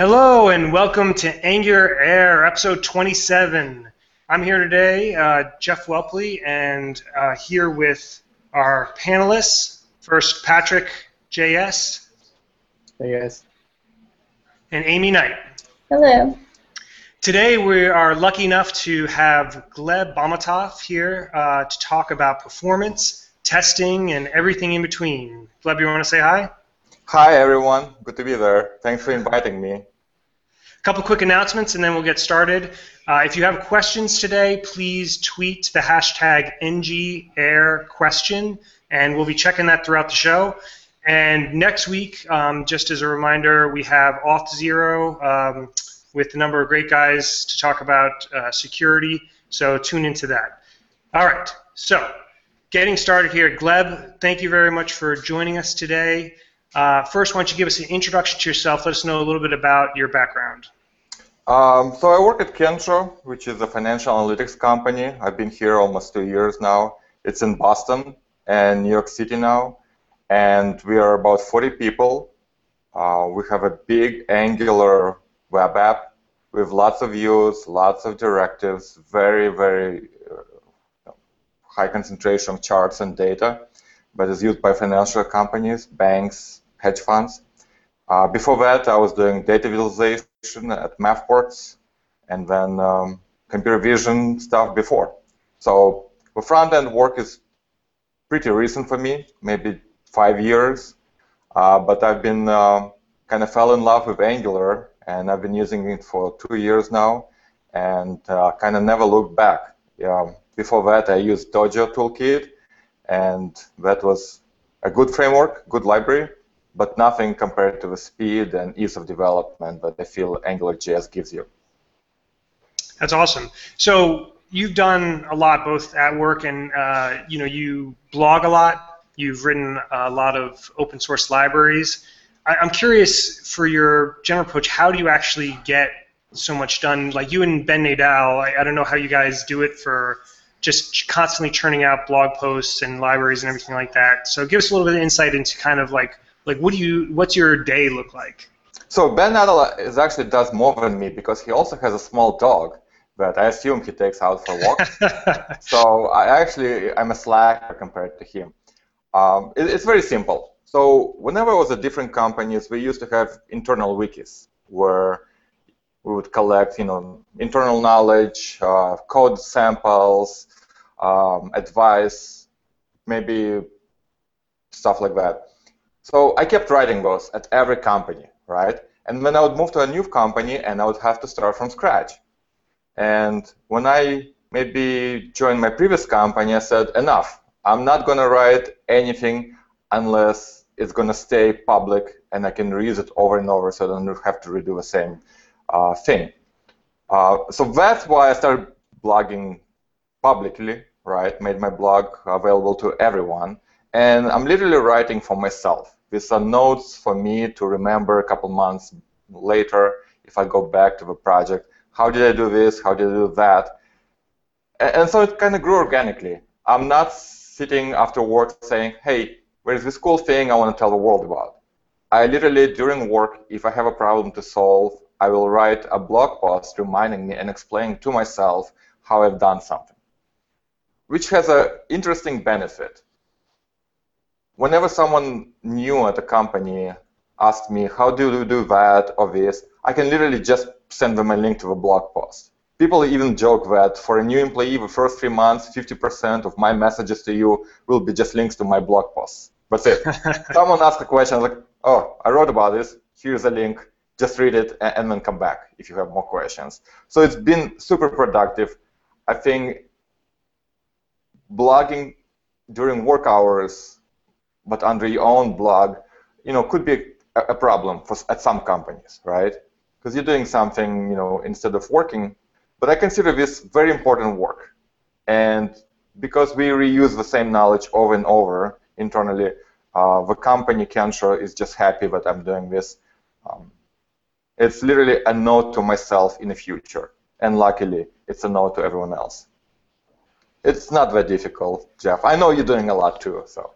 Hello and welcome to Angular Air, episode 27. I'm here today, uh, Jeff Whelpley, and uh, here with our panelists. First, Patrick JS. Hey guys. And Amy Knight. Hello. Today we are lucky enough to have Gleb Bahmutov here uh, to talk about performance, testing, and everything in between. Gleb, you want to say hi? Hi everyone, good to be there. Thanks for inviting me. A couple quick announcements and then we'll get started. Uh, if you have questions today, please tweet the hashtag NGAirQuestion and we'll be checking that throughout the show. And next week, um, just as a reminder, we have Auth0 um, with a number of great guys to talk about uh, security, so tune into that. All right, so getting started here. Gleb, thank you very much for joining us today. Uh, first, why don't you give us an introduction to yourself? Let us know a little bit about your background. Um, so I work at Kensho, which is a financial analytics company. I've been here almost two years now. It's in Boston and New York City now, and we are about 40 people. Uh, we have a big Angular web app with lots of views, lots of directives, very, very uh, high concentration of charts and data, but is used by financial companies, banks, hedge funds. Uh, before that, I was doing data visualization at MathWorks and then um, computer vision stuff before. So the front-end work is pretty recent for me, maybe five years. Uh, but I've been uh, kind of fell in love with Angular, and I've been using it for two years now, and uh, kind of never looked back. Yeah, before that, I used Dojo Toolkit, and that was a good framework, good library but nothing compared to the speed and ease of development that I feel AngularJS gives you. That's awesome. So you've done a lot both at work and uh, you know you blog a lot. You've written a lot of open source libraries. I, am curious for your general approach. How do you actually get so much done? Like you and Ben Nadel, I, I don't know how you guys do it for just constantly churning out blog posts and libraries and everything like that. So give us a little bit of insight into kind of like like, what do you? What's your day look like? So Ben Nadel is actually does more than me because he also has a small dog that I assume he takes out for walks. so I actually I'm a slacker compared to him. Um, it, it's very simple. So whenever I was at different companies, we used to have internal wikis where we would collect, you know, internal knowledge, uh, code samples, um, advice, maybe stuff like that. So I kept writing those at every company, right? And when I would move to a new company and I would have to start from scratch. And when I maybe joined my previous company, I said, enough. I'm not going to write anything unless it's going to stay public and I can reuse it over and over so I don't have to redo the same uh, thing. Uh, so that's why I started blogging publicly, right? Made my blog available to everyone. And I'm literally writing for myself with some notes for me to remember a couple months later if I go back to the project. How did I do this? How did I do that? And, and so it kind of grew organically. I'm not sitting after work saying, hey, where's this cool thing I want to tell the world about? I literally, during work, if I have a problem to solve, I will write a blog post reminding me and explaining to myself how I've done something, which has an interesting benefit whenever someone new at a company asks me, how do you do that or this, I can literally just send them a link to the blog post. People even joke that for a new employee, the first three months, 50% of my messages to you will be just links to my blog posts. That's it. someone asks a question, like, oh, I wrote about this, here's a link, just read it and then come back if you have more questions. So it's been super productive. I think blogging during work hours but under your own blog, you know, could be a, a problem for at some companies, right? Because you're doing something, you know, instead of working. But I consider this very important work, and because we reuse the same knowledge over and over internally, uh, the company Kensho is just happy that I'm doing this. Um, it's literally a note to myself in the future, and luckily, it's a note to everyone else. It's not that difficult, Jeff. I know you're doing a lot too, so.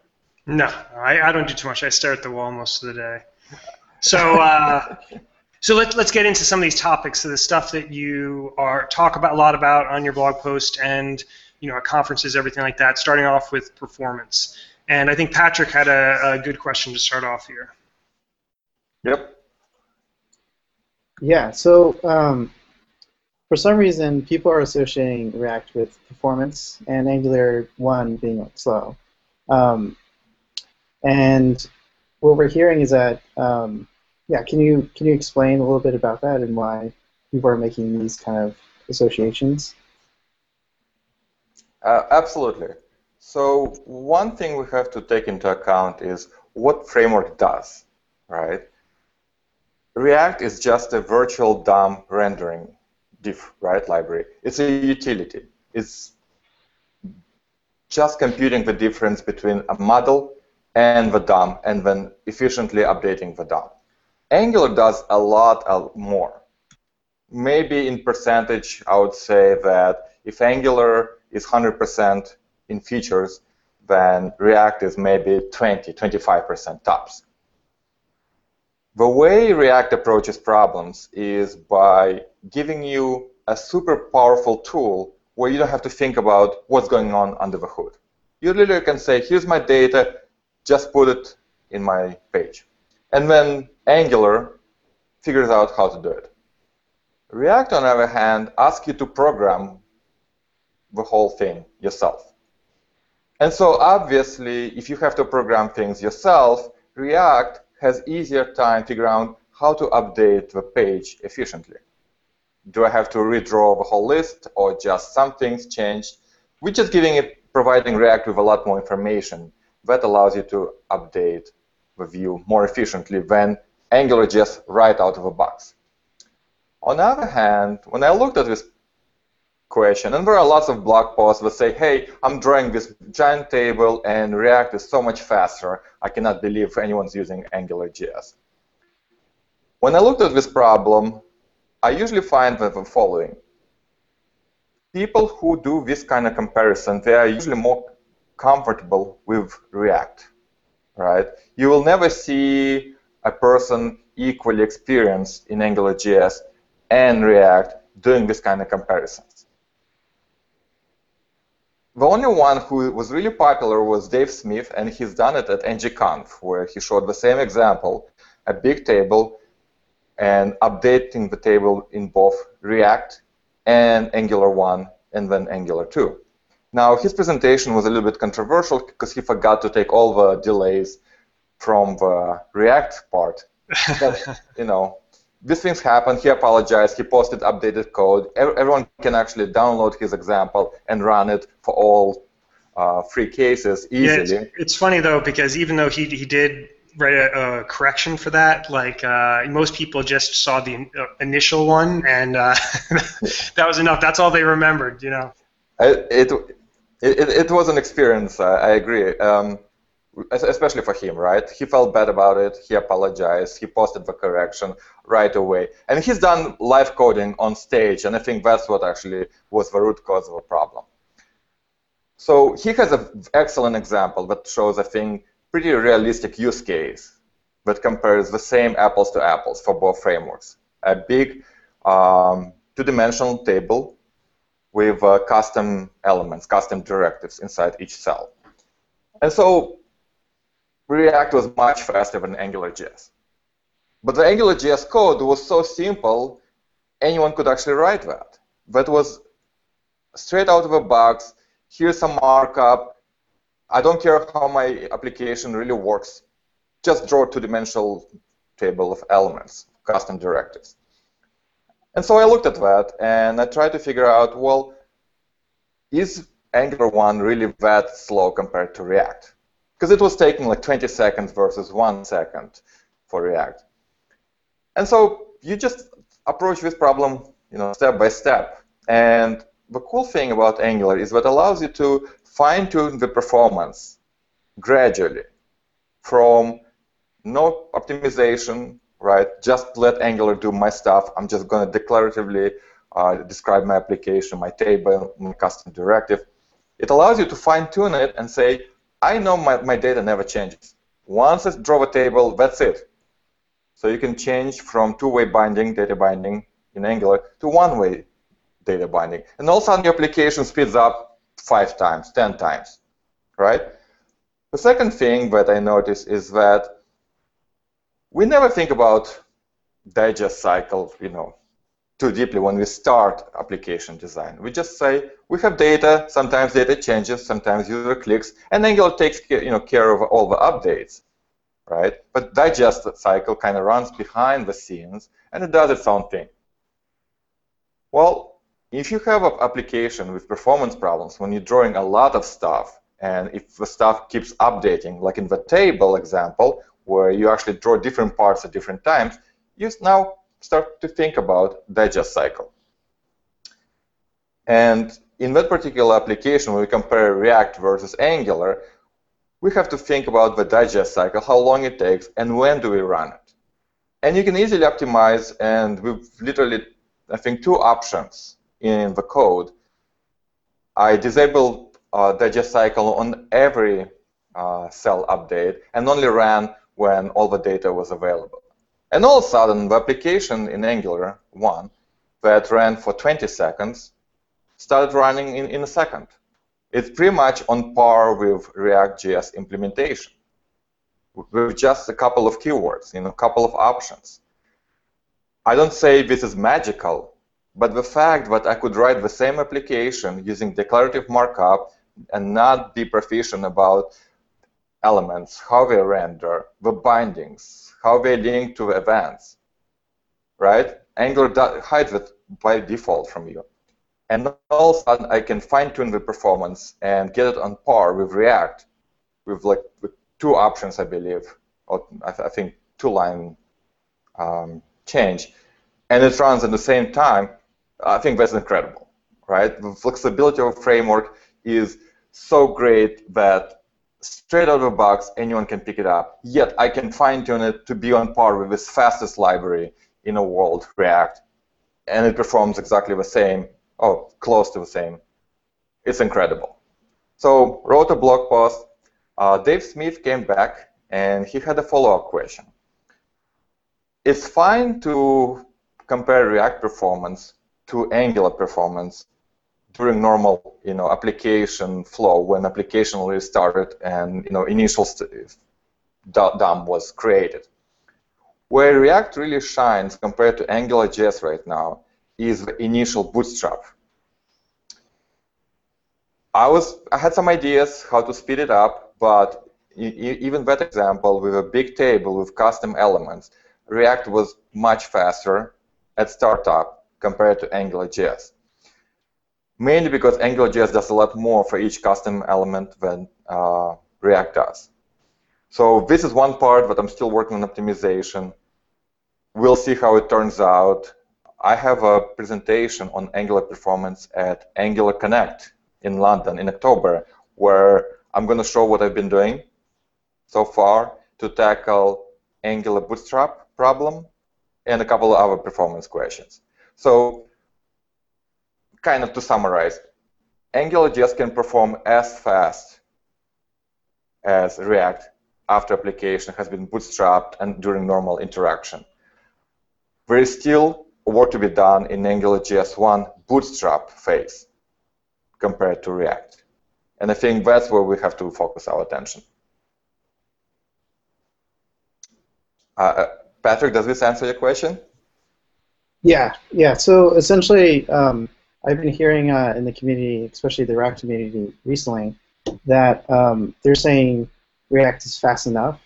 No, I, I don't do too much. I stare at the wall most of the day. So, uh, so let's let's get into some of these topics. So the stuff that you are talk about a lot about on your blog post and you know at conferences, everything like that. Starting off with performance, and I think Patrick had a, a good question to start off here. Yep. Yeah. So um, for some reason, people are associating React with performance and Angular one being slow. Um, and what we're hearing is that um, yeah, can you can you explain a little bit about that and why people are making these kind of associations? Uh, absolutely. So one thing we have to take into account is what framework does, right? React is just a virtual DOM rendering diff, right, library. It's a utility. It's just computing the difference between a model and the DOM and then efficiently updating the DOM. Angular does a lot more. Maybe in percentage, I would say that if Angular is 100% in features, then React is maybe 20, 25% tops. The way React approaches problems is by giving you a super powerful tool where you don't have to think about what's going on under the hood. You literally can say, here's my data, just put it in my page. And then Angular figures out how to do it. React, on the other hand, asks you to program the whole thing yourself. And so obviously, if you have to program things yourself, React has easier time figuring out how to update the page efficiently. Do I have to redraw the whole list or just some things changed? We're just giving it, providing React with a lot more information that allows you to update the view more efficiently than Angular AngularJS right out of the box. On the other hand, when I looked at this question, and there are lots of blog posts that say, hey, I'm drawing this giant table and React is so much faster, I cannot believe anyone's using AngularJS. When I looked at this problem, I usually find that the following. People who do this kind of comparison, they are usually more comfortable with React, right? You will never see a person equally experienced in AngularJS and React doing this kind of comparisons. The only one who was really popular was Dave Smith, and he's done it at ngConf, where he showed the same example, a big table, and updating the table in both React and Angular 1 and then Angular 2. Now, his presentation was a little bit controversial because he forgot to take all the delays from the React part. But, you know, these things happen. He apologized. He posted updated code. Everyone can actually download his example and run it for all uh, free cases easily. Yeah, it's, it's, funny though because even though he he did write a, a correction for that, like uh, most people just saw the uh, initial one and uh, that was enough. That's all they remembered, you know. It it, it was an experience. I, I agree. Um, especially for him, right? He felt bad about it. He apologized. He posted the correction right away. And he's done live coding on stage, and I think that's what actually was the root cause of the problem. So he has an excellent example that shows, I think, pretty realistic use case that compares the same apples to apples for both frameworks. A big um, two-dimensional table with uh, custom elements, custom directives inside each cell. And so React was much faster than AngularJS. But the AngularJS code was so simple, anyone could actually write that. That was straight out of the box. Here's some markup. I don't care how my application really works. Just draw a two-dimensional table of elements, custom directives. And so I looked at that, and I tried to figure out, well, is Angular 1 really that slow compared to React? because it was taking like 20 seconds versus one second for React. And so you just approach this problem, you know, step by step. And the cool thing about Angular is that allows you to fine-tune the performance gradually from no optimization, right? Just let Angular do my stuff. I'm just going to declaratively uh, describe my application, my table, my custom directive. It allows you to fine-tune it and say, I know my, my data never changes. Once I draw a table, that's it. So you can change from two-way binding, data binding in Angular, to one-way data binding. And all of a sudden, your application speeds up five times, ten times, right? The second thing that I notice is that we never think about digest cycle, you know, too deeply when we start application design. We just say we have data. Sometimes data changes. Sometimes user clicks, and Angular takes you know care of all the updates, right? But digest cycle kind of runs behind the scenes and it does its own thing. Well, if you have an application with performance problems when you're drawing a lot of stuff, and if the stuff keeps updating, like in the table example, where you actually draw different parts at different times, you now start to think about digest cycle. And in that particular application, when we compare React versus Angular, we have to think about the digest cycle, how long it takes, and when do we run it. And you can easily optimize, and we've literally, I think, two options in the code. I disable uh, digest cycle on every uh, cell update and only ran when all the data was available. And all of a sudden, the application in Angular 1 that ran for 20 seconds started running in, in a second. It's pretty much on par with React.js implementation with just a couple of keywords, you know, a couple of options. I don't say this is magical, but the fact that I could write the same application using declarative markup and not be proficient about elements, how they render, the bindings, how they link to events, right? Angular hides it by default from you. And all of a sudden, I can fine-tune the performance and get it on par with React, with like with two options, I believe, or I, th I think two-line um, change, and it runs at the same time. I think that's incredible, right? The flexibility of framework is so great that straight out of the box, anyone can pick it up. Yet I can fine tune it to be on par with this fastest library in the world, React, and it performs exactly the same, or close to the same. It's incredible. So wrote a blog post. Uh, Dave Smith came back and he had a follow-up question. It's fine to compare React performance to Angular performance during normal, you know, application flow when application really started and you know initial DOM was created. Where React really shines compared to AngularJS right now is the initial bootstrap. I was I had some ideas how to speed it up, but even that example with a big table with custom elements, React was much faster at startup compared to AngularJS mainly because AngularJS does a lot more for each custom element than uh, React does. So this is one part that I'm still working on optimization. We'll see how it turns out. I have a presentation on Angular performance at Angular Connect in London in October, where I'm going to show what I've been doing so far to tackle Angular Bootstrap problem and a couple of other performance questions. So kind of to summarize, AngularJS can perform as fast as React after application has been bootstrapped and during normal interaction. There is still work to be done in AngularJS 1 bootstrap phase compared to React. And I think that's where we have to focus our attention. Uh, uh Patrick, does this answer your question? Yeah, yeah. So essentially, um, I've been hearing uh, in the community, especially the React community recently, that um, they're saying React is fast enough,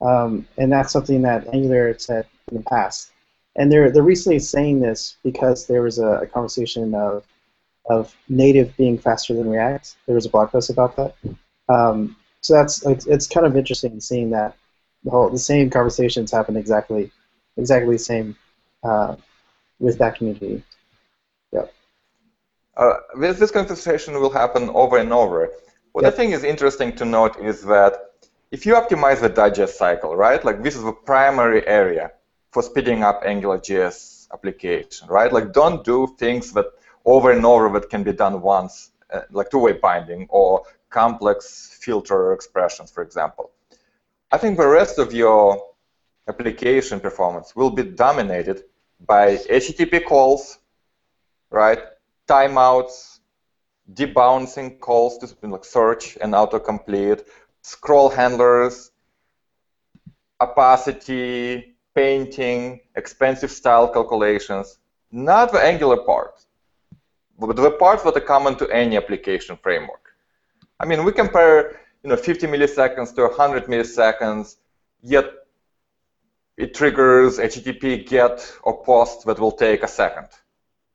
um, and that's something that Angular had said in the past. And they're they're recently saying this because there was a, a conversation of of native being faster than React. There was a blog post about that. Um, so that's it's, it's kind of interesting seeing that the whole the same conversations happen exactly exactly the same uh, with that community. Uh, this, this conversation will happen over and over. What yep. I think is interesting to note is that if you optimize the digest cycle, right, like this is the primary area for speeding up AngularJS application, right? Like don't do things that over and over that can be done once, uh, like two-way binding or complex filter expressions, for example. I think the rest of your application performance will be dominated by HTTP calls, right? Timeouts, debouncing calls to like search and autocomplete, scroll handlers, opacity, painting, expensive style calculations, not the Angular part, but the parts that are common to any application framework. I mean, we compare you know 50 milliseconds to 100 milliseconds, yet it triggers HTTP GET or POST that will take a second,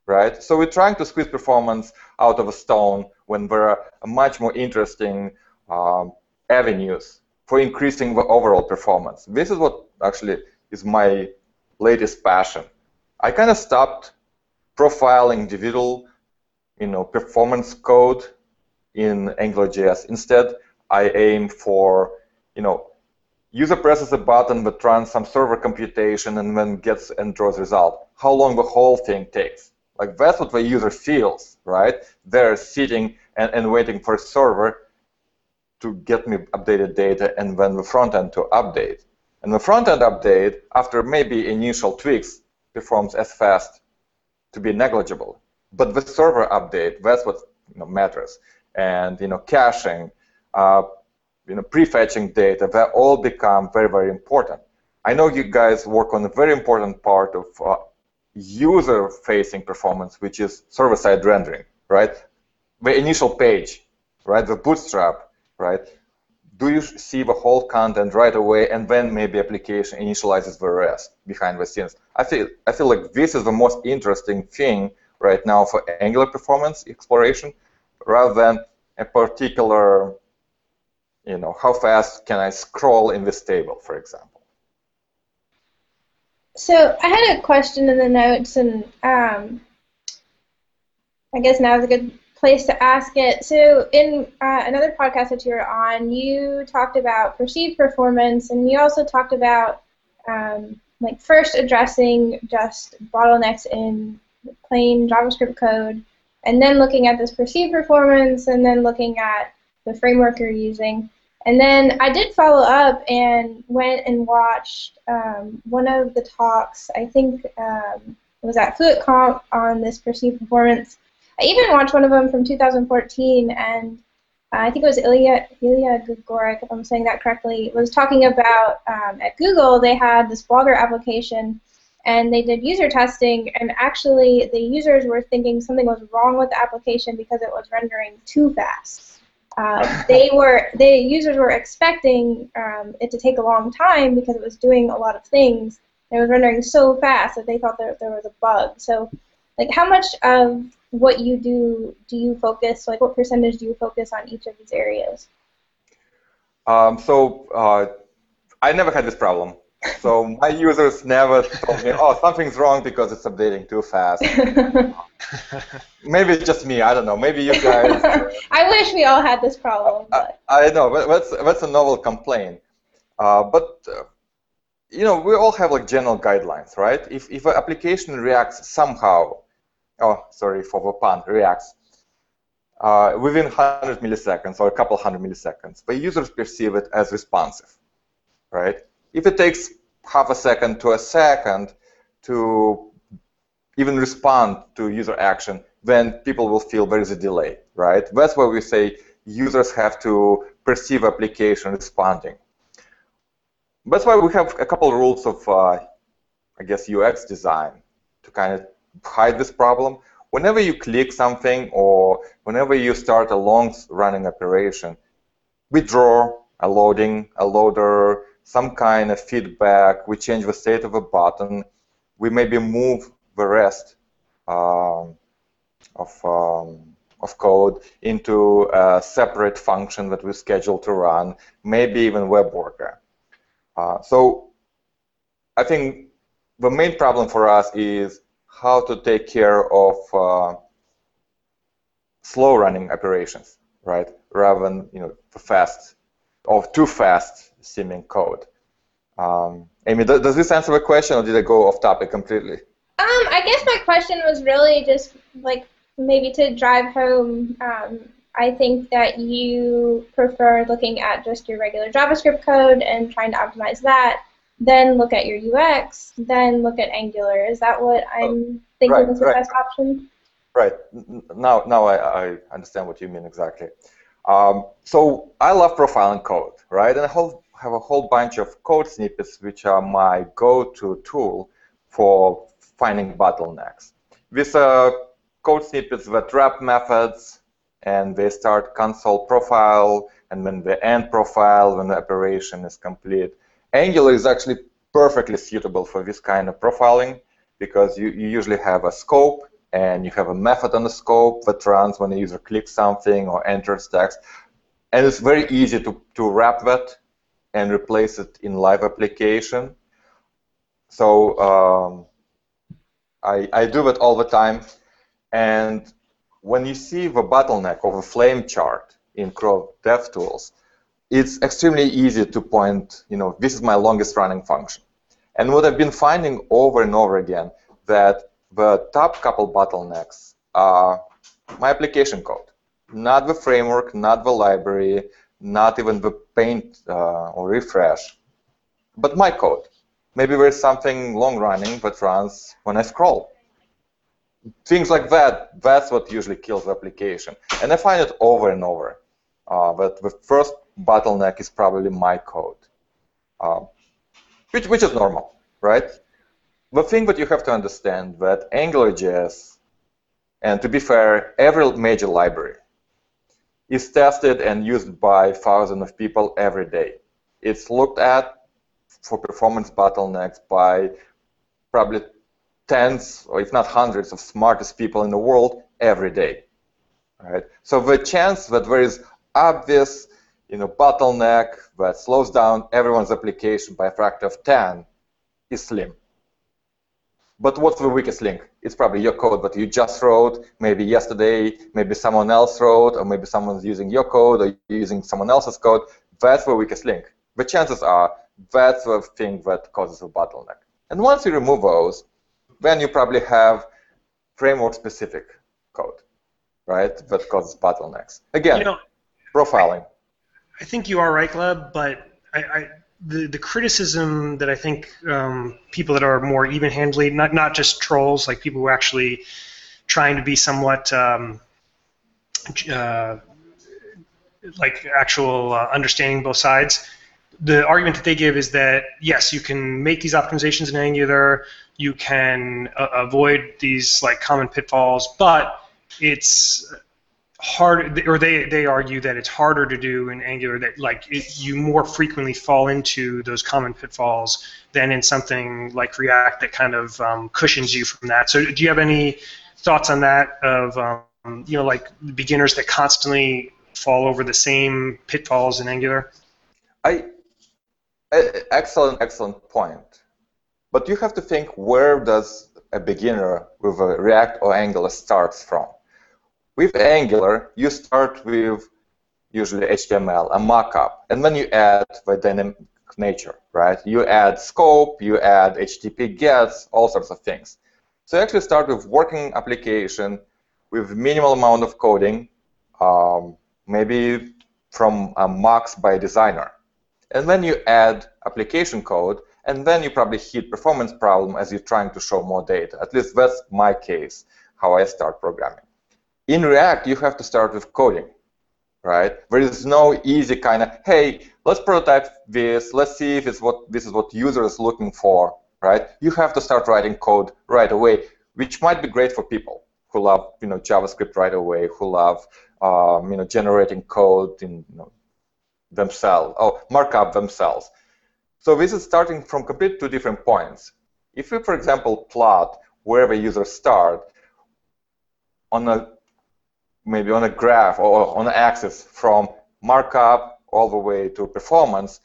right? So we're trying to squeeze performance out of a stone when there are much more interesting um, avenues for increasing the overall performance. This is what actually is my latest passion. I kind of stopped profiling individual, you know, performance code in AngularJS. Instead, I aim for, you know, user presses a button that runs some server computation and then gets and draws result. How long the whole thing takes. Like that's what the user feels, right? They're sitting and, and waiting for a server to get me updated data and then the front end to update. And the front end update, after maybe initial tweaks, performs as fast to be negligible. But the server update, that's what you know, matters. And you know, caching, uh, you know, prefetching data, that all become very, very important. I know you guys work on a very important part of uh, user-facing performance, which is server-side rendering, right? The initial page, right? The bootstrap, right? Do you see the whole content right away, and then maybe application initializes the rest behind the scenes? I feel I feel like this is the most interesting thing right now for Angular performance exploration, rather than a particular you know, how fast can I scroll in this table, for example? So I had a question in the notes, and um, I guess now is a good place to ask it. So in uh, another podcast that you were on, you talked about perceived performance, and you also talked about um, like first addressing just bottlenecks in plain JavaScript code, and then looking at this perceived performance, and then looking at the framework you're using. And then I did follow up and went and watched um, one of the talks. I think um, it was at FluentConf on this perceived performance. I even watched one of them from 2014, and uh, I think it was Ilya Ilya Grigorik, if I'm saying that correctly, was talking about um, at Google they had this Blogger application, and they did user testing, and actually the users were thinking something was wrong with the application because it was rendering too fast. Uh, they were the users were expecting um, it to take a long time because it was doing a lot of things. It was rendering so fast that they thought that there was a bug. So, like, how much of what you do do you focus? Like, what percentage do you focus on each of these areas? Um, so, uh, I never had this problem. So my users never told me, "Oh, something's wrong because it's updating too fast." Maybe it's just me. I don't know. Maybe you guys. I wish we all had this problem. But... I, I, know, but that's that's a novel complaint. Uh, but uh, you know, we all have like general guidelines, right? If if an application reacts somehow, oh, sorry for the pun, reacts uh, within 100 milliseconds or a couple hundred milliseconds, the users perceive it as responsive, right? If it takes half a second to a second to even respond to user action, then people will feel there is a delay, right? That's why we say users have to perceive application responding. That's why we have a couple of rules of, uh, I guess, UX design to kind of hide this problem. Whenever you click something or whenever you start a long-running operation, withdraw a loading, a loader, some kind of feedback, we change the state of a button, we maybe move the rest um, of, um, of code into a separate function that we schedule to run, maybe even web worker. Uh, so I think the main problem for us is how to take care of uh, slow running operations, right? Rather than you know the fast or too fast seeming code. Um, Amy, th does this answer the question, or did I go off topic completely? Um, I guess my question was really just like maybe to drive home. Um, I think that you prefer looking at just your regular JavaScript code and trying to optimize that, then look at your UX, then look at Angular. Is that what I'm thinking right, is the right. best option? Right. Now, now I, I understand what you mean exactly. Um, so I love profiling code, right? And I have a whole bunch of code snippets which are my go-to tool for finding bottlenecks. With uh, code snippets that wrap methods, and they start console profile, and then the end profile when the operation is complete. Angular is actually perfectly suitable for this kind of profiling because you, you usually have a scope and you have a method on the scope that runs when the user clicks something or enters text. And it's very easy to, to wrap that and replace it in live application. So um, I, I do that all the time. And when you see the bottleneck of a flame chart in Chrome DevTools, it's extremely easy to point, you know, this is my longest running function. And what I've been finding over and over again, that the top couple bottlenecks are my application code, not the framework, not the library, not even the paint uh, or refresh, but my code. Maybe there's something long running that runs when I scroll. Things like that, that's what usually kills the application. And I find it over and over. Uh, that the first bottleneck is probably my code, uh, which, which is normal, right? The thing that you have to understand that AngularJS, and to be fair, every major library is tested and used by thousands of people every day. It's looked at for performance bottlenecks by probably tens, or if not hundreds, of smartest people in the world every day. Right? So the chance that there is obvious you know, bottleneck that slows down everyone's application by a factor of 10 is slim. But what's the weakest link? It's probably your code that you just wrote, maybe yesterday, maybe someone else wrote, or maybe someone's using your code or using someone else's code. That's the weakest link. The chances are that's the thing that causes a bottleneck. And once you remove those, then you probably have framework-specific code, right, that causes bottlenecks. Again, You know, profiling. I think you are right, Gleb, but I, I, the, the criticism that I think um, people that are more even-handedly, not, not just trolls, like people who are actually trying to be somewhat um, uh, like actual uh, understanding both sides, the argument that they give is that yes, you can make these optimizations in Angular, you can uh, avoid these like common pitfalls, but it's hard or they they argue that it's harder to do in angular that like it, you more frequently fall into those common pitfalls than in something like react that kind of um, cushions you from that. So do you have any thoughts on that of um, you know like beginners that constantly fall over the same pitfalls in angular? I, excellent excellent point. But you have to think where does a beginner with a react or angular starts from with Angular, you start with usually HTML, a mockup, and then you add the dynamic nature, right? You add scope, you add HTTP gets, all sorts of things. So you actually start with working application with minimal amount of coding, um, maybe from a mocks by a designer. And then you add application code, and then you probably hit performance problem as you're trying to show more data. At least that's my case, how I start programming in React, you have to start with coding, right? There is no easy kind of, hey, let's prototype this, let's see if it's what this is what user is looking for, right? You have to start writing code right away, which might be great for people who love, you know, JavaScript right away, who love, um, you know, generating code in you know, themselves, oh, markup themselves. So this is starting from completely two different points. If we, for example, plot where the users start on a maybe on a graph or on an axis from markup all the way to performance,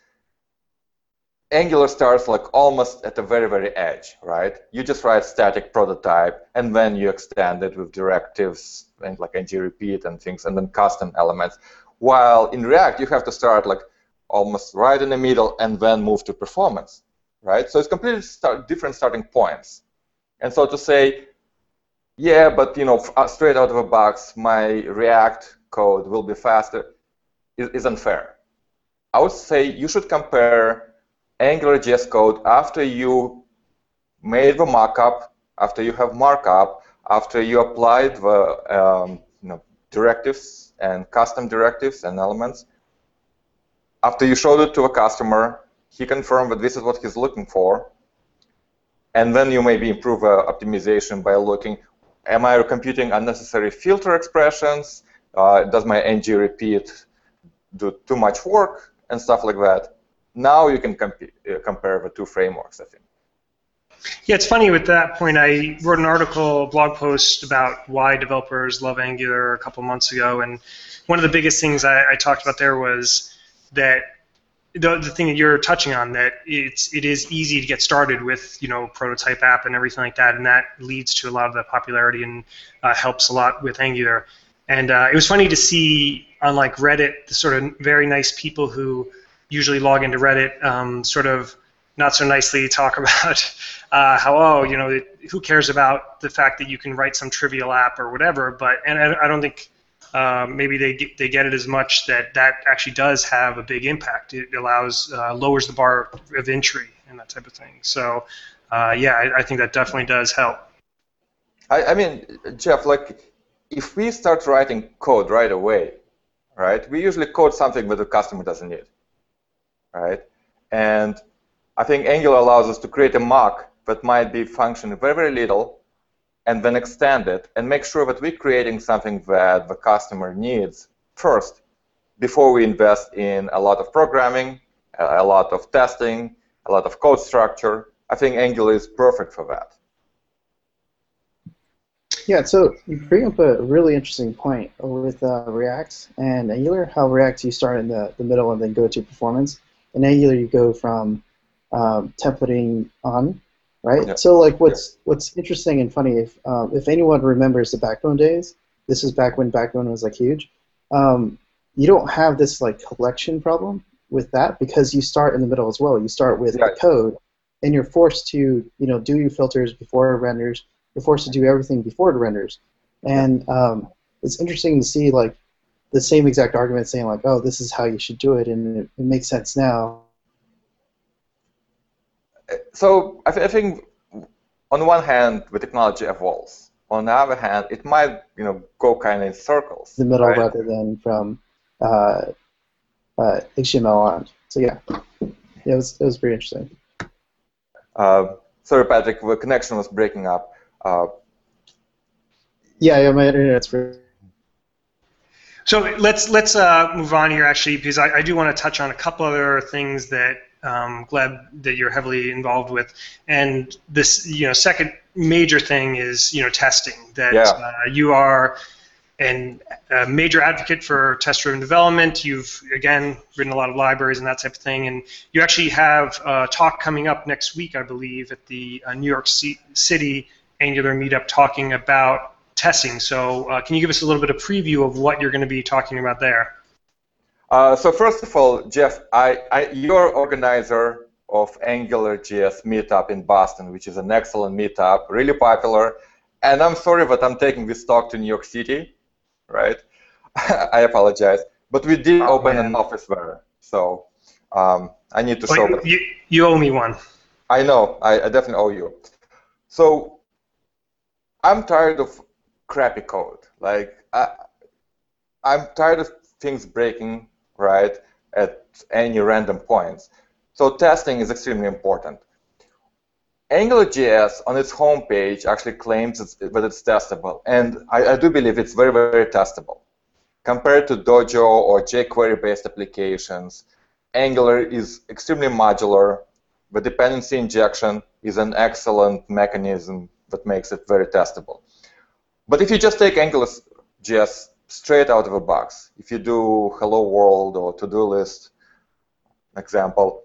Angular starts like almost at the very, very edge, right? You just write static prototype, and then you extend it with directives and like ng-repeat and things, and then custom elements. While in React, you have to start like almost right in the middle and then move to performance, right? So it's completely start, different starting points. And so to say, yeah, but you know, uh, straight out of the box, my React code will be faster is, unfair. I would say you should compare AngularJS code after you made the markup, after you have markup, after you applied the um, you know, directives and custom directives and elements, after you showed it to a customer, he confirmed that this is what he's looking for, and then you maybe improve uh, optimization by looking, am I computing unnecessary filter expressions? Uh, does my ng repeat do too much work and stuff like that? Now you can comp uh, compare the two frameworks, I think. Yeah, it's funny with that point. I wrote an article, blog post about why developers love Angular a couple months ago, and one of the biggest things I, I talked about there was that the, the thing that you're touching on that it's it is easy to get started with you know prototype app and everything like that, and that leads to a lot of the popularity and uh, helps a lot with Angular. And uh, it was funny to see on like Reddit the sort of very nice people who usually log into Reddit um, sort of not so nicely talk about uh, how oh you know it, who cares about the fact that you can write some trivial app or whatever. But and I, I don't think um, maybe they get, they get it as much that that actually does have a big impact. It allows uh, lowers the bar of entry and that type of thing. So uh, yeah, I, I, think that definitely does help. I, I, mean, Jeff, like if we start writing code right away, right? We usually code something that the customer doesn't need, right? And I think Angular allows us to create a mock that might be functioning very very little and then extend it and make sure that we're creating something that the customer needs first before we invest in a lot of programming, a lot of testing, a lot of code structure. I think Angular is perfect for that. Yeah, so you bring up a really interesting point with uh, React and Angular, how React you start in the, the middle and then go to performance. In Angular you go from um, templating on right? Yeah. So like what's what's interesting and funny if um, if anyone remembers the Backbone days, this is back when Backbone was like huge. Um, you don't have this like collection problem with that because you start in the middle as well. You start with yeah. the code, and you're forced to you know do your filters before it renders. You're forced to do everything before it renders, and um, it's interesting to see like the same exact argument saying like, oh, this is how you should do it, and it, it makes sense now so I, th- I, think on one hand the technology evolves. On the other hand, it might you know go kind of in circles. The middle right? rather than from uh, uh, HTML on. So yeah, yeah, it was it was pretty interesting. Uh, sorry, Patrick, the connection was breaking up. Uh, yeah, yeah, my internet's. Pretty so let's let's uh, move on here actually because I, I do want to touch on a couple other things that um, Gleb that you're heavily involved with, and this you know second major thing is you know testing that yeah. uh, you are an, a major advocate for test-driven development. You've again written a lot of libraries and that type of thing, and you actually have a talk coming up next week, I believe, at the uh, New York C- City Angular meetup, talking about testing. So, uh, can you give us a little bit of preview of what you're going to be talking about there? Uh, so first of all, Jeff, I, I, you're organizer of AngularJS meetup in Boston, which is an excellent meetup, really popular. And I'm sorry that I'm taking this talk to New York City, right? I apologize, but we did oh, open man. an office there, so um, I need to show. You, you, you owe me one. I know. I, I definitely owe you. So I'm tired of crappy code. Like I, I'm tired of things breaking right, at any random points. So testing is extremely important. AngularJS on its homepage actually claims it's, that it's testable, and I, I, do believe it's very, very testable. Compared to Dojo or jQuery-based applications, Angular is extremely modular. The dependency injection is an excellent mechanism that makes it very testable. But if you just take AngularJS straight out of a box. If you do hello world or to-do list example,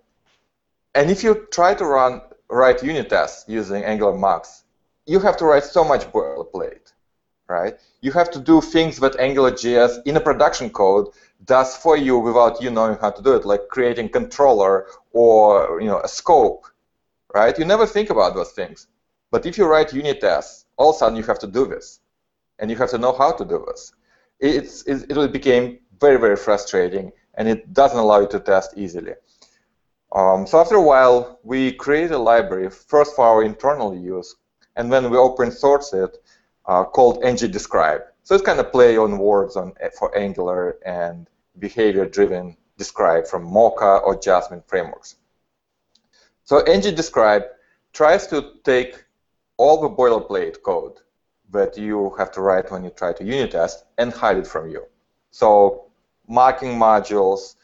and if you try to run write unit tests using Angular Mocks, you have to write so much boilerplate, right? You have to do things that AngularJS in a production code does for you without you knowing how to do it, like creating controller or you know a scope, right? You never think about those things. But if you write unit tests, all of a sudden you have to do this, and you have to know how to do this it, it became very, very frustrating, and it doesn't allow you to test easily. Um, so after a while, we created a library first for our internal use, and then we open source it uh, called ng-describe. So it's kind of play on words on for Angular and behavior-driven describe from Mocha or Jasmine frameworks. So ng-describe tries to take all the boilerplate code that you have to write when you try to unit test and hide it from you. So mocking modules,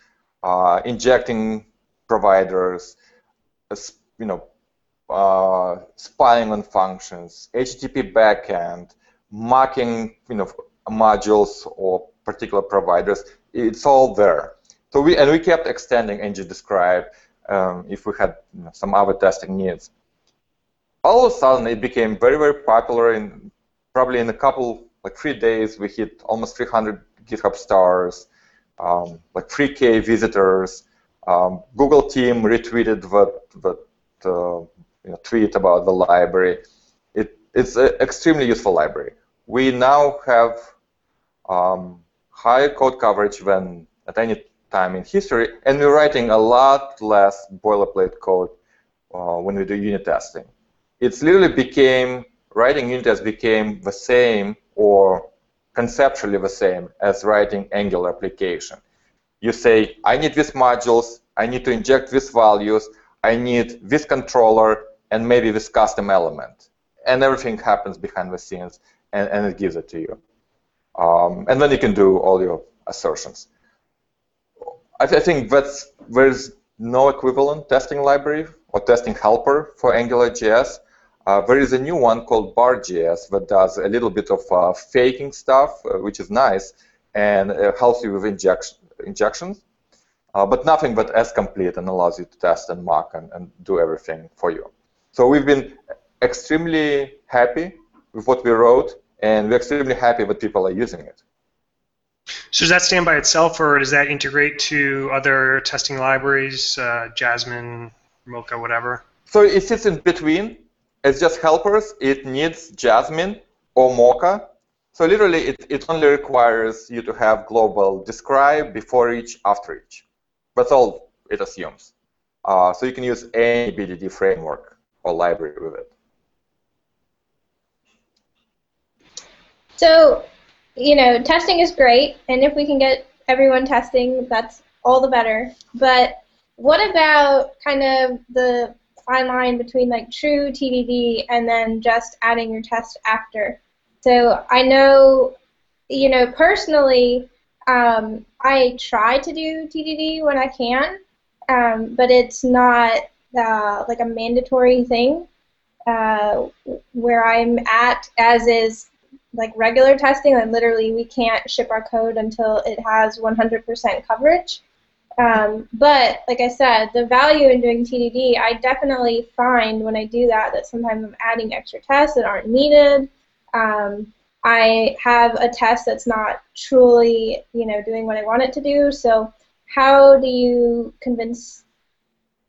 uh, injecting providers, you know, uh, spying on functions, HTTP backend, mocking, you know, modules or particular providers. It's all there. So we and we kept extending ng-describe um, if we had you know, some other testing needs. All of a sudden, it became very, very popular. In probably in a couple, like three days, we hit almost 300 GitHub stars, um, like 3K visitors. Um, Google team retweeted that that uh, you know, tweet about the library. It, it's an extremely useful library. We now have um, higher code coverage than at any time in history, and we're writing a lot less boilerplate code uh, when we do unit testing. It's literally became, writing unit tests became the same or conceptually the same as writing Angular application. You say, I need these modules, I need to inject these values, I need this controller, and maybe this custom element. And everything happens behind the scenes, and, and it gives it to you. Um, and then you can do all your assertions. I, th I think that's there's no equivalent testing library or testing helper for AngularJS. Uh, there is a new one called bardjs that does a little bit of uh, faking stuff, uh, which is nice, and helps you with injection, injections, uh, but nothing but as complete and allows you to test and mock and, and do everything for you. So we've been extremely happy with what we wrote, and we're extremely happy that people are using it. So does that stand by itself, or does that integrate to other testing libraries, uh, Jasmine, Mocha, whatever? So it sits in between. It's just helpers. It needs Jasmine or Mocha. So literally, it, it only requires you to have global describe before each, after each. That's all it assumes. Uh, so you can use any BDD framework or library with it. So you know, testing is great, and if we can get everyone testing, that's all the better. But what about kind of the fine line between like true TDD and then just adding your test after? So I know, you know, personally, um, I try to do TDD when I can, um, but it's not uh, like a mandatory thing. Uh, where I'm at, as is like regular testing, like literally we can't ship our code until it has 100% coverage. Um, but like I said, the value in doing TDD, I definitely find when I do that that sometimes I'm adding extra tests that aren't needed. Um, I have a test that's not truly, you know, doing what I want it to do. So how do you convince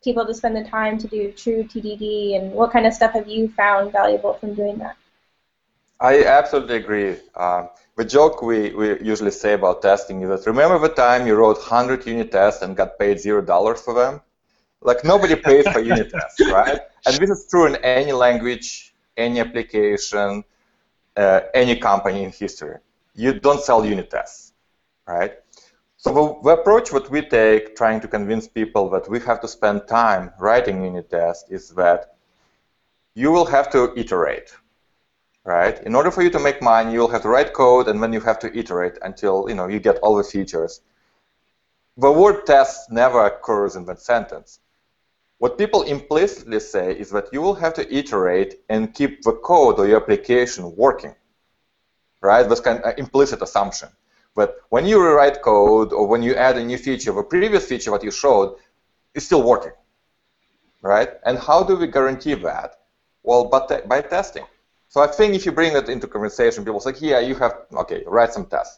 people to spend the time to do true TDD, and what kind of stuff have you found valuable from doing that? I absolutely agree. Uh, the joke we, we usually say about testing is that remember the time you wrote 100 unit tests and got paid $0 for them? Like nobody pays for unit tests, right? And this is true in any language, any application, uh, any company in history. You don't sell unit tests, right? So the, the approach that we take trying to convince people that we have to spend time writing unit tests is that you will have to iterate right? In order for you to make money, you'll have to write code, and then you have to iterate until you know you get all the features. The word test never occurs in that sentence. What people implicitly say is that you will have to iterate and keep the code or your application working, right? That's kind of implicit assumption. But when you rewrite code or when you add a new feature, the previous feature that you showed is still working, right? And how do we guarantee that? Well, but by testing. So I think if you bring that into conversation, people say, yeah, you have, okay, write some tests.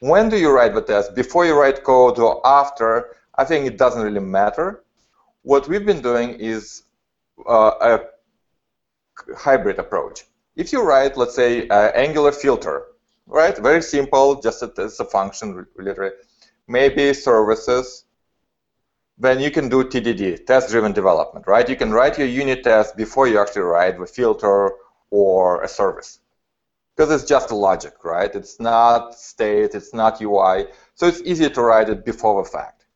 When do you write the test? Before you write code or after? I think it doesn't really matter. What we've been doing is uh, a hybrid approach. If you write, let's say, uh, Angular filter, right? Very simple, just it's a function, literally. Maybe services. then you can do TDD, test-driven development, right? You can write your unit test before you actually write the filter or a service. Because it's just a logic, right? It's not state, it's not UI, so it's easier to write it before the fact.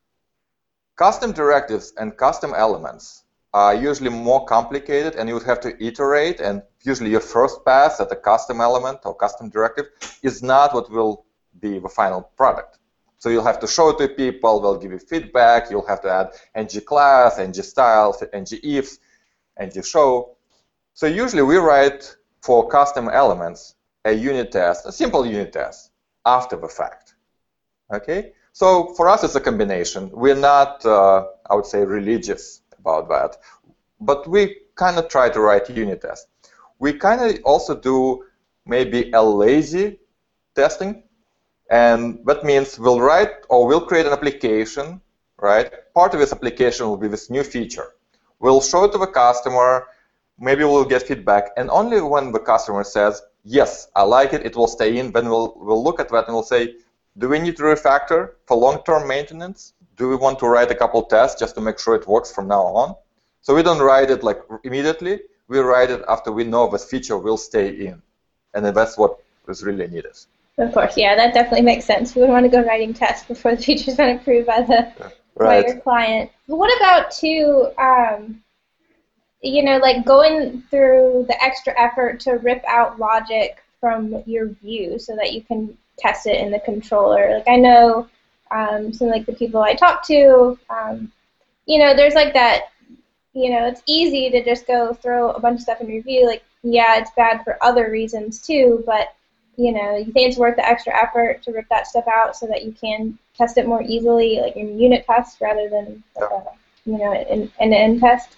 Custom directives and custom elements are usually more complicated and you would have to iterate and usually your first pass at a custom element or custom directive is not what will be the final product. So you'll have to show it to people, they'll give you feedback, you'll have to add ng class, ng style, ng ifs, ng show. So usually we write for custom elements a unit test, a simple unit test, after the fact. Okay? So for us, it's a combination. We're not, uh, I would say, religious about that, but we kind of try to write unit tests. We kind of also do maybe a lazy testing, and that means we'll write or we'll create an application, right? Part of this application will be this new feature. We'll show it to the customer, maybe we'll get feedback, and only when the customer says, yes, I like it, it will stay in, then we'll, we'll look at that and we'll say, do we need to refactor for long-term maintenance? Do we want to write a couple tests just to make sure it works from now on? So we don't write it like immediately. We write it after we know this feature will stay in, and that's what is really needed. Of course, yeah, that definitely makes sense. We would want to go writing tests before the feature's been approved by the right. by your client. But what about too? Um, you know, like going through the extra effort to rip out logic from your view so that you can test it in the controller. Like I know um, some like the people I talk to, um, you know, there's like that, you know, it's easy to just go throw a bunch of stuff in review. Like, yeah, it's bad for other reasons too, but you know, you think it's worth the extra effort to rip that stuff out so that you can test it more easily, like in unit tests rather than like a, you know, an end-to-end test.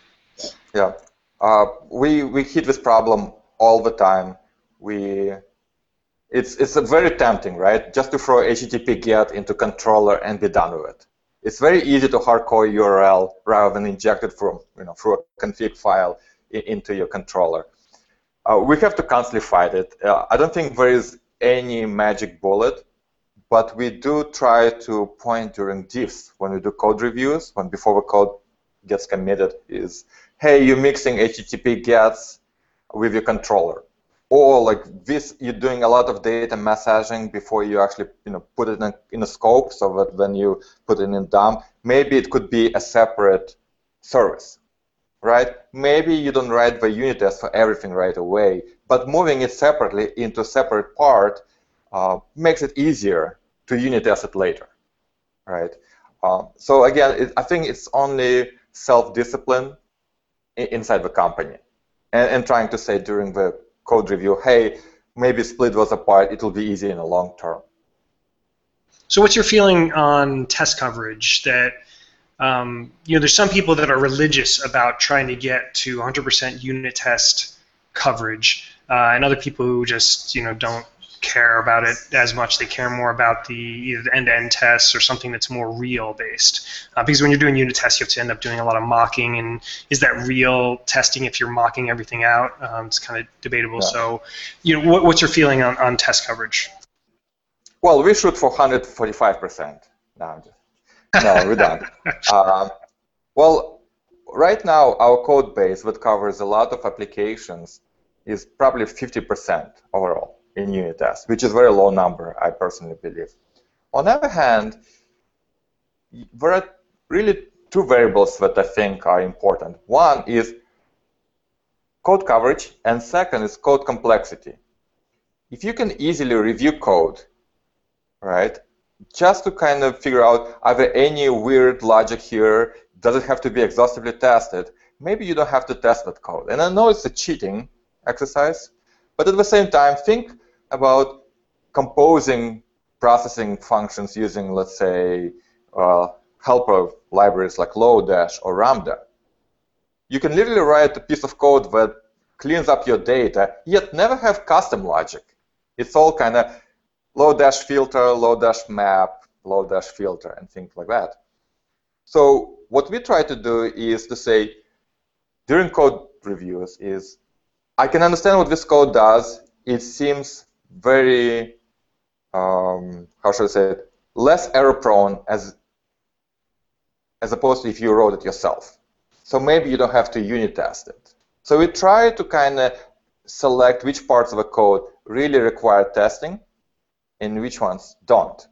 Yeah, uh, we we hit this problem all the time. We it's it's very tempting, right? Just to throw HTTP GET into controller and be done with it. It's very easy to hardcore URL rather than inject it from you know through a config file into your controller. Uh, we have to constantly fight it. Uh, I don't think there is any magic bullet, but we do try to point during diffs when we do code reviews, when before the code gets committed, is hey, you're mixing HTTP gets with your controller. Or like this you're doing a lot of data messaging before you actually you know put it in, in a scope so that when you put it in dump maybe it could be a separate service right? Maybe you don't write the unit test for everything right away but moving it separately into a separate part uh, makes it easier to unit test it later right? Uh, so again it, i think it's only self-discipline inside the company and, and trying to say during the code review, hey, maybe split those apart, it will be easy in the long term. So what's your feeling on test coverage that um, you know, there's some people that are religious about trying to get to 100% unit test coverage, uh, and other people who just, you know, don't care about it as much. They care more about the either end-to-end tests or something that's more real based. Uh, because when you're doing unit tests, you have to end up doing a lot of mocking, and is that real testing if you're mocking everything out? Um, it's kind of debatable. Yeah. So, you know, what, what's your feeling on, on test coverage? Well, we shoot for 145%. No, just, no we don't. um, well, right now, our code base that covers a lot of applications is probably 50% overall in unit tests, which is a very low number, I personally believe. On the other hand, there are really two variables that I think are important. One is code coverage, and second is code complexity. If you can easily review code, right, just to kind of figure out are there any weird logic here, does it have to be exhaustively tested, maybe you don't have to test that code. And I know it's a cheating exercise, but at the same time, think about composing processing functions using, let's say, uh, helper libraries like Lodash or Ramda. You can literally write a piece of code that cleans up your data, yet never have custom logic. It's all kind of Lodash filter, Lodash map, Lodash filter, and things like that. So what we try to do is to say, during code reviews, is I can understand what this code does. It seems very, um, how should I say it, less error prone as as opposed to if you wrote it yourself. So maybe you don't have to unit test it. So we try to kind of select which parts of a code really require testing and which ones don't.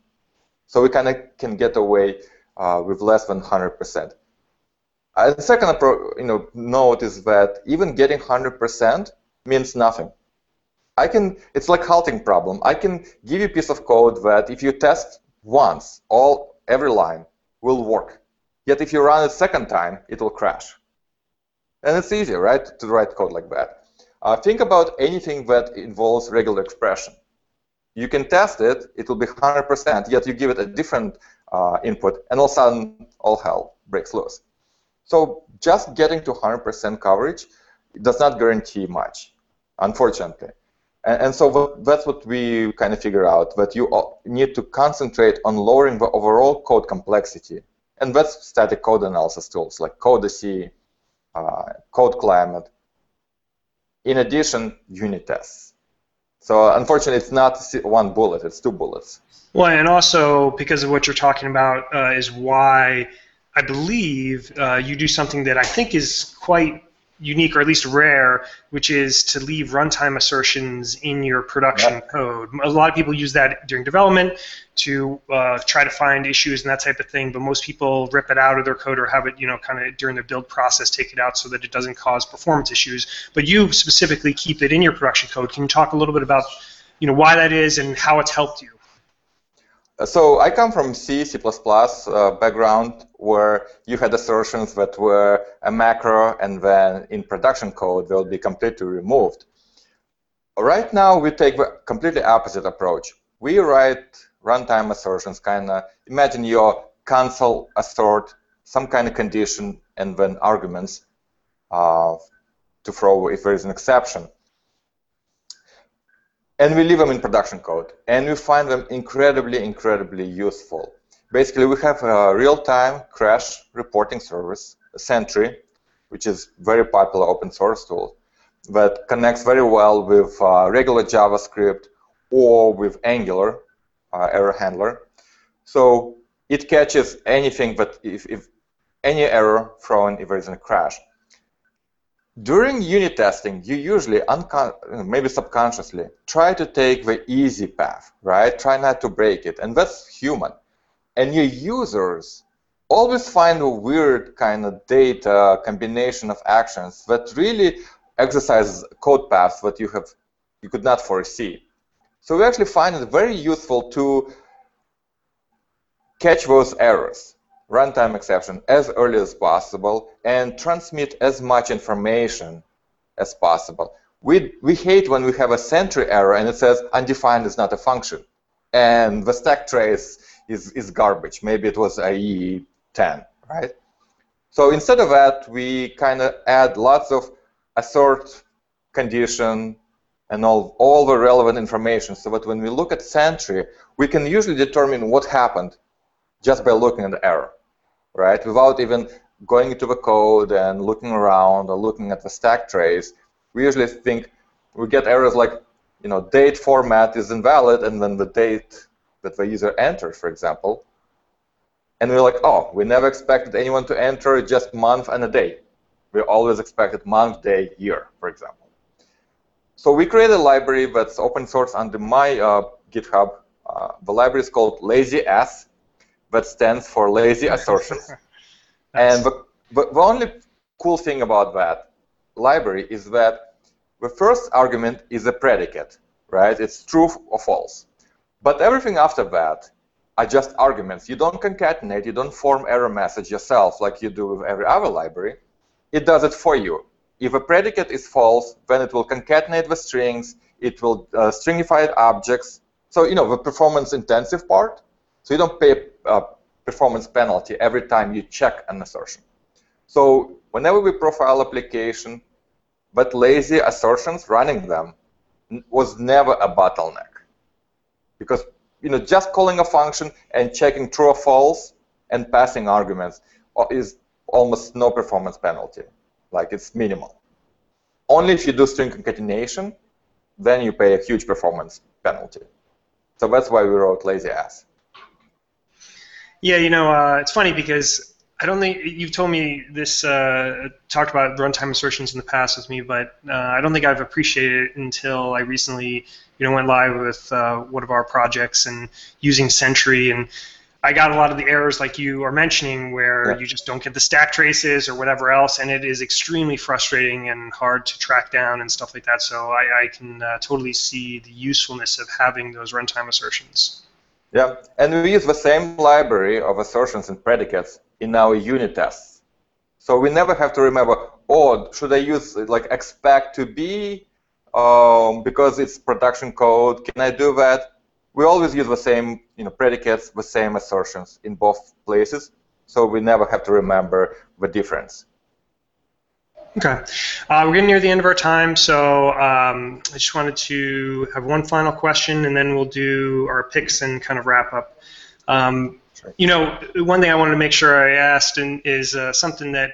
So we kind of can get away uh, with less than 100%. Uh, the second you know, note is that even getting 100% means nothing. I can, it's like halting problem. I can give you a piece of code that if you test once, all every line will work. Yet if you run it second time, it will crash. And it's easy, right, to write code like that. Uh, think about anything that involves regular expression. You can test it, it will be 100%, yet you give it a different uh, input, and all of a sudden, all hell breaks loose. So just getting to 100% coverage does not guarantee much, unfortunately. And, so that's what we kind of figure out, that you need to concentrate on lowering the overall code complexity. And that's static code analysis tools like Codacy, uh, Code Climate. In addition, unit tests. So unfortunately, it's not one bullet, it's two bullets. Well, and also because of what you're talking about uh, is why I believe uh, you do something that I think is quite unique or at least rare, which is to leave runtime assertions in your production yep. code. A lot of people use that during development to uh, try to find issues and that type of thing, but most people rip it out of their code or have it, you know, kind of during the build process take it out so that it doesn't cause performance issues. But you specifically keep it in your production code. Can you talk a little bit about, you know, why that is and how it's helped you? So I come from C, C++ uh, background where you had assertions that were a macro and then in production code they'll be completely removed. Right now we take the completely opposite approach. We write runtime assertions, kind of imagine your console assert some kind of condition and then arguments uh, to throw if there is an exception and we leave them in production code. And we find them incredibly, incredibly useful. Basically, we have a real-time crash reporting service, Sentry, which is very popular open source tool that connects very well with uh, regular JavaScript or with Angular uh, error handler. So it catches anything that if, if any error thrown if there is a crash. During unit testing, you usually, maybe subconsciously, try to take the easy path, right? Try not to break it, and that's human. And your users always find a weird kind of data combination of actions that really exercises code paths that you have you could not foresee. So we actually find it very useful to catch those errors runtime exception as early as possible and transmit as much information as possible. We, we hate when we have a Sentry error and it says undefined is not a function. And the stack trace is, is garbage. Maybe it was IE 10, right? So instead of that, we kind of add lots of assert condition and all, all the relevant information so that when we look at Sentry, we can usually determine what happened just by looking at the error right? Without even going into the code and looking around or looking at the stack trace, we usually think we get errors like, you know, date format is invalid, and then the date that the user enters, for example. And we're like, oh, we never expected anyone to enter just month and a day. We always expected month, day, year, for example. So we created a library that's open source under my uh, GitHub. Uh, the library is called Lazy lazy-ass, that stands for lazy assertions. and the, the, the only cool thing about that library is that the first argument is a predicate, right? It's true or false. But everything after that are just arguments. You don't concatenate, you don't form error message yourself like you do with every other library. It does it for you. If a predicate is false, then it will concatenate the strings, it will uh, stringify objects. So, you know, the performance intensive part, so you don't pay a performance penalty every time you check an assertion. So whenever we profile application, but lazy assertions running them was never a bottleneck. Because you know, just calling a function and checking true or false and passing arguments uh, is almost no performance penalty. Like it's minimal. Only if you do string concatenation, then you pay a huge performance penalty. So that's why we wrote lazy ass. Yeah, you know, uh, it's funny because I don't think you've told me this, uh, talked about runtime assertions in the past with me, but uh, I don't think I've appreciated it until I recently, you know, went live with uh, one of our projects and using Sentry, and I got a lot of the errors like you are mentioning, where Yeah. you just don't get the stack traces or whatever else, and it is extremely frustrating and hard to track down and stuff like that. So I, I can uh, totally see the usefulness of having those runtime assertions. Yeah, and we use the same library of assertions and predicates in our unit tests. So we never have to remember, oh, should I use like expect to be um, because it's production code? Can I do that? We always use the same, you know, predicates, the same assertions in both places, so we never have to remember the difference. Okay. Uh, we're getting near the end of our time, so um, I just wanted to have one final question, and then we'll do our picks and kind of wrap up. Um, Sure. You know, one thing I wanted to make sure I asked and is uh, something that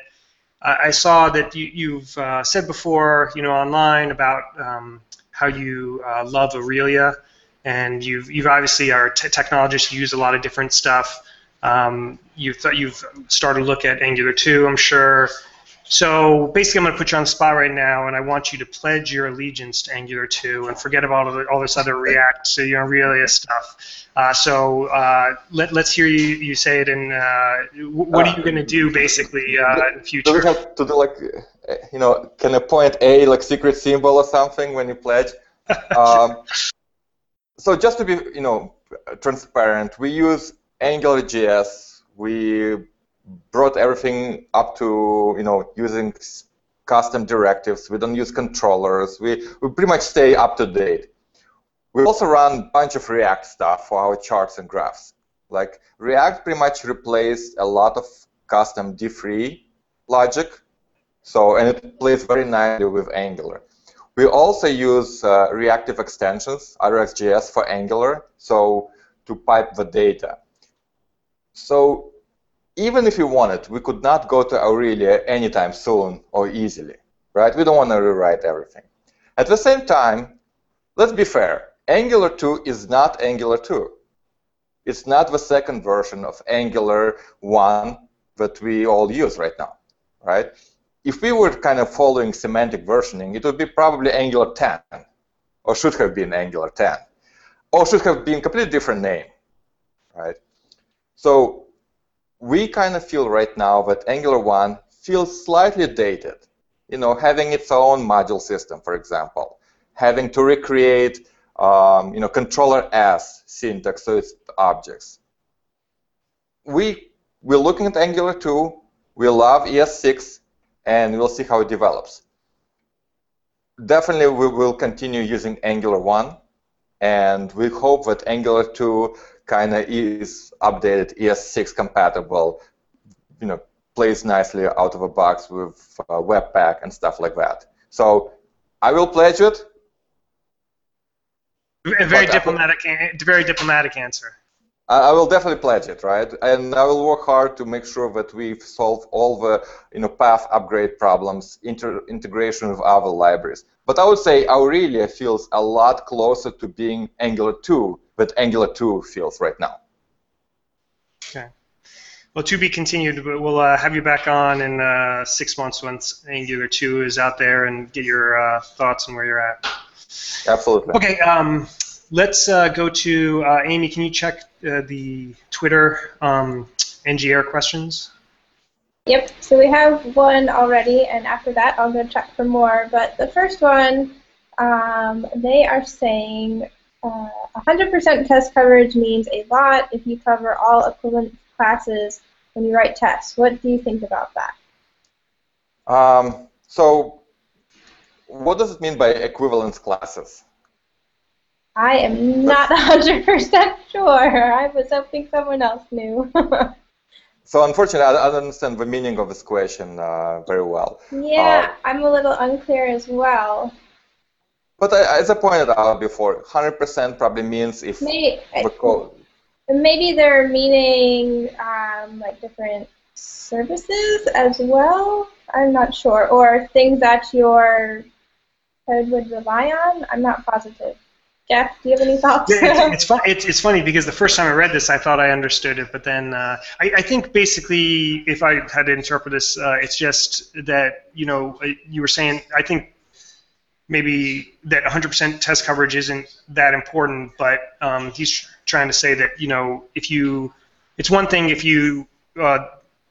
I, I saw that you, you've uh, said before, you know, online about um, how you uh, love Aurelia, and you've you've obviously are t- technologist. You use a lot of different stuff. Um, you've th- you've started to look at Angular 2, I'm sure. So basically, I'm going to put you on the spot right now, and I want you to pledge your allegiance to Angular 2 and forget about all, the, all this other React, so you know, Aurelia stuff. Uh, so uh, let, let's hear you, you say it, and uh, wh- what are you going to do basically uh, in the Do future? we have to do like, uh, you know, can a point A like secret symbol or something when you pledge? um, so just to be, you know, transparent, we use AngularJS. We brought everything up to, you know, using custom directives. We don't use controllers. We, we pretty much stay up to date. We also run a bunch of React stuff for our charts and graphs. Like React pretty much replaced a lot of custom D3 logic. So, and it plays very nicely with Angular. We also use uh, reactive extensions, RxJS for Angular, so to pipe the data. So even if we wanted, we could not go to Aurelia anytime soon or easily, right? We don't want to rewrite everything. At the same time, let's be fair. Angular 2 is not Angular 2. It's not the second version of Angular 1 that we all use right now, right? If we were kind of following semantic versioning, it would be probably Angular 10, or should have been Angular 10, or should have been completely different name, right? So we kind of feel right now that Angular 1 feels slightly dated. You know, having its own module system, for example, having to recreate, um, you know, controller as syntax, so it's objects. We we're looking at Angular 2. We love ES6, and we'll see how it develops. Definitely, we will continue using Angular 1, and we hope that Angular 2 kind of is updated ES6 compatible, you know, plays nicely out of the box with uh, Webpack and stuff like that. So I will pledge it. A very diplomatic, very diplomatic answer. I I will definitely pledge it, right? And I will work hard to make sure that we solve all the, you know, path upgrade problems, inter integration with other libraries. But I would say Aurelia feels a lot closer to being Angular 2 than Angular 2 feels right now. Okay. Well, to be continued, but we'll uh, have you back on in uh, six months once Angular 2 is out there and get your uh, thoughts on where you're at. Absolutely. Okay, um, let's uh, go to uh, Amy. Can you check uh, the Twitter um, ngAir questions? Yep, so we have one already, and after that I'll go check for more. But the first one, um, they are saying uh, 100% test coverage means a lot if you cover all equivalent classes when you write tests. What do you think about that? Um, so what does it mean by equivalence classes? I am not 100% sure. I was hoping someone else knew. So unfortunately, I don't understand the meaning of this question uh, very well. yeah, I'm a little unclear as well. But I, as I pointed out before, 100% probably means if Maybe, the code. Maybe they're meaning um, like different services as well. I'm not sure, or things that your code would rely on. I'm not positive. Jeff, do you have any thoughts? Yeah, it's, it's, fun, it's, it's funny because the first time I read this, I thought I understood it, but then uh, I, I think basically, if I had to interpret this, uh, it's just that you know uh, you were saying I think maybe that 100% test coverage isn't that important, but um, he's trying to say that you know if you, it's one thing if you uh,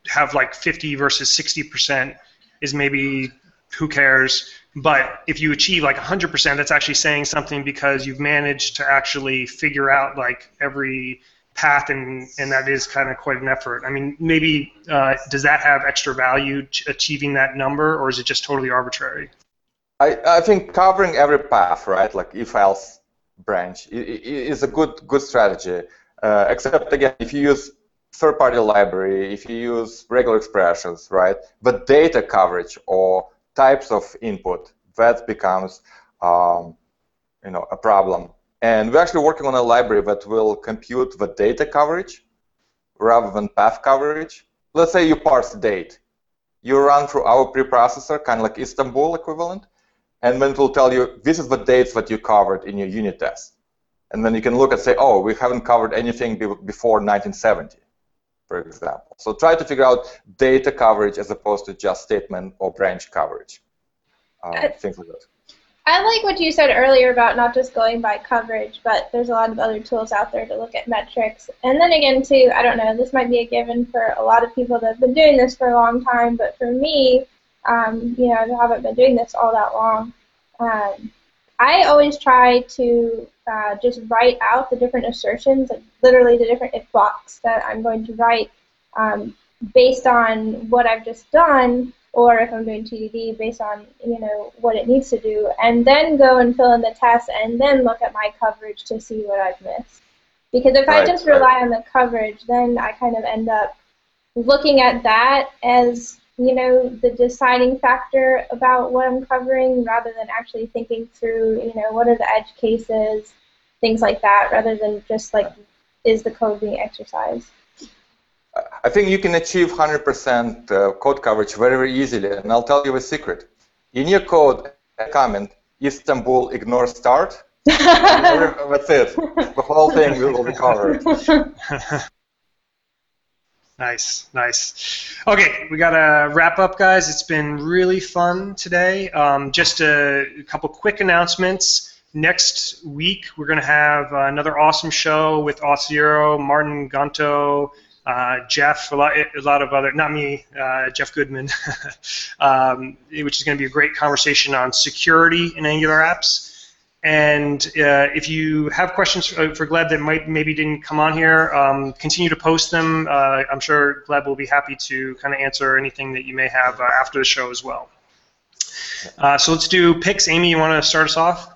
have like 50 versus 60% is maybe who cares but if you achieve like 100%, that's actually saying something because you've managed to actually figure out like every path, and, and that is kind of quite an effort. I mean, maybe uh, does that have extra value achieving that number, or is it just totally arbitrary? I, I think covering every path, right, like if-else branch, is a good good strategy. Uh, except again, if you use third-party library, if you use regular expressions, right, but data coverage or types of input, that becomes um, you know, a problem. And we're actually working on a library that will compute the data coverage rather than path coverage. Let's say you parse date. You run through our preprocessor, kind of like Istanbul equivalent, and then it will tell you this is the dates that you covered in your unit test. And then you can look and say, oh, we haven't covered anything before 1970 for example. So try to figure out data coverage as opposed to just statement or branch coverage. Uh, things like that. I like what you said earlier about not just going by coverage, but there's a lot of other tools out there to look at metrics. And then again, too, I don't know, this might be a given for a lot of people that have been doing this for a long time, but for me, um, you know, I haven't been doing this all that long. Um, I always try to uh, just write out the different assertions, like literally the different if blocks that I'm going to write um, based on what I've just done, or if I'm doing TDD based on you know what it needs to do, and then go and fill in the test, and then look at my coverage to see what I've missed. Because if right, I just rely right. on the coverage, then I kind of end up looking at that as you know, the deciding factor about what I'm covering rather than actually thinking through, you know, what are the edge cases, things like that, rather than just like, is the code being exercised? I think you can achieve 100% uh, code coverage very, very easily, and I'll tell you a secret. In your code, a comment, Istanbul ignore start, that's it. The whole thing will be covered. Nice, nice. Okay, we got to wrap up, guys. It's been really fun today. Um, just a, a, couple quick announcements. Next week, we're going to have uh, another awesome show with Auth0, Martin Gonto, uh, Jeff, a lot, a lot, of other, not me, uh, Jeff Goodman, um, which is going to be a great conversation on security in Angular apps. And uh, if you have questions for, for, Gleb that might maybe didn't come on here, um, continue to post them. Uh, I'm sure Gleb will be happy to kind of answer anything that you may have uh, after the show as well. Uh, so let's do picks. Amy, you want to start us off?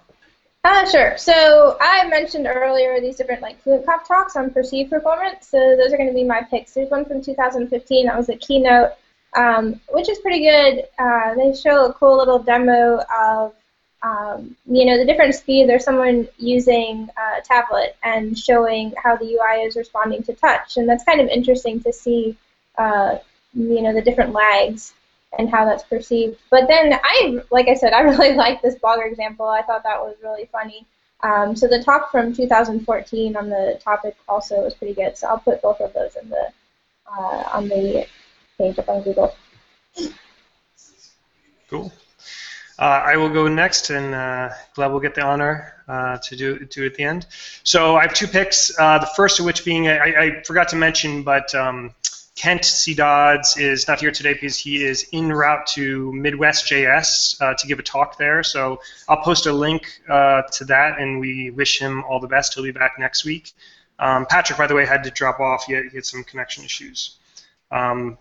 Uh, sure. So I mentioned earlier these different like FluentConf talks on perceived performance. So those are going to be my picks. There's one from 2015. That was a keynote, um, which is pretty good. Uh, they show a cool little demo of um, you know, the different speed, there's someone using a tablet and showing how the UI is responding to touch. And that's kind of interesting to see, uh, you know, the different lags and how that's perceived. But then I, like I said, I really like this blogger example. I thought that was really funny. Um, so the talk from 2014 on the topic also was pretty good. So I'll put both of those in the uh, on the page up on Google. Cool. Uh, I will go next, and uh, Gleb will get the honor uh, to do do at the end. So I have two picks. Uh, the first of which being I, I forgot to mention, but um, Kent C. Dodds is not here today because he is en route to Midwest JS uh, to give a talk there. So I'll post a link uh, to that, and we wish him all the best. He'll be back next week. Um, Patrick, by the way, had to drop off. He had, he had some connection issues. Um,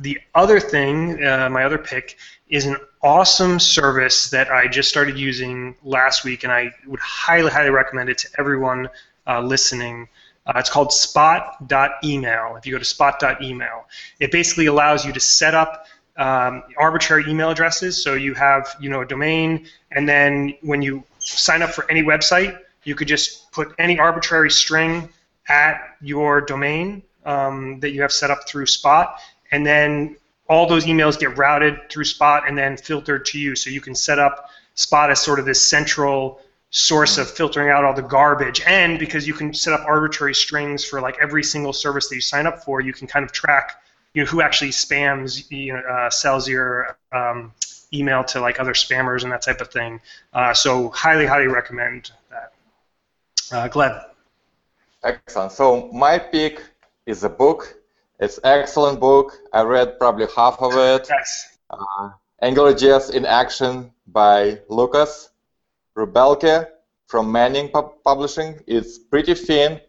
the other thing, uh, my other pick, is an awesome service that I just started using last week, and I would highly, highly recommend it to everyone uh, listening. Uh, it's called spot.email. If you go to spot.email, it basically allows you to set up um, arbitrary email addresses. So you have, you know, a domain, and then when you sign up for any website, you could just put any arbitrary string at your domain um, that you have set up through Spot, and then all those emails get routed through Spot and then filtered to you. So you can set up Spot as sort of this central source of filtering out all the garbage and because you can set up arbitrary strings for like every single service that you sign up for you can kind of track you know who actually spams you know uh, sells your um, email to like other spammers and that type of thing uh, so highly highly recommend that uh, Gleb Excellent. So my pick is a book. It's excellent book. I read probably half of it. yes Uh, AngularJS in Action by Lukas Ruebbelke from Manning Pub- Publishing. It's pretty thin,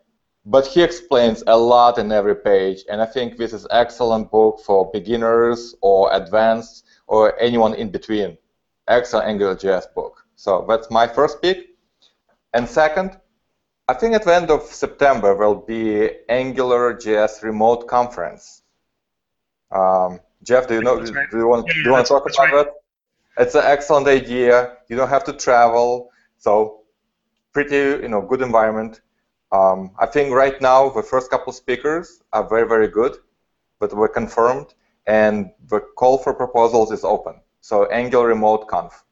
but he explains a lot in every page, and I think this is excellent book for beginners or advanced or anyone in between. Excellent AngularJS book. So that's my first pick. And second, I think at the end of September will be Angular JS remote conference. Um, Jeff, do you know? Right. Do you want? Yeah, do you want to talk about that? It's an excellent idea. You don't have to travel, so pretty, you know, good environment. Um, I think right now the first couple speakers are very, very good, but we're confirmed, and the call for proposals is open. So Angular Remote Conf.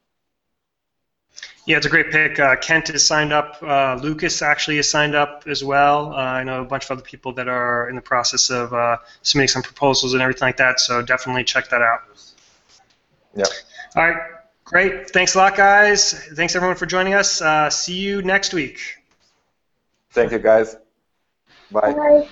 Yeah, it's a great pick. Uh, Kent is signed up. Uh, Lukas actually is signed up as well. Uh, I know a bunch of other people that are in the process of uh, submitting some proposals and everything like that. So definitely check that out. Yeah. All right, great. Thanks a lot, guys. Thanks everyone for joining us. Uh, see you next week. Thank you, guys. Bye. Bye.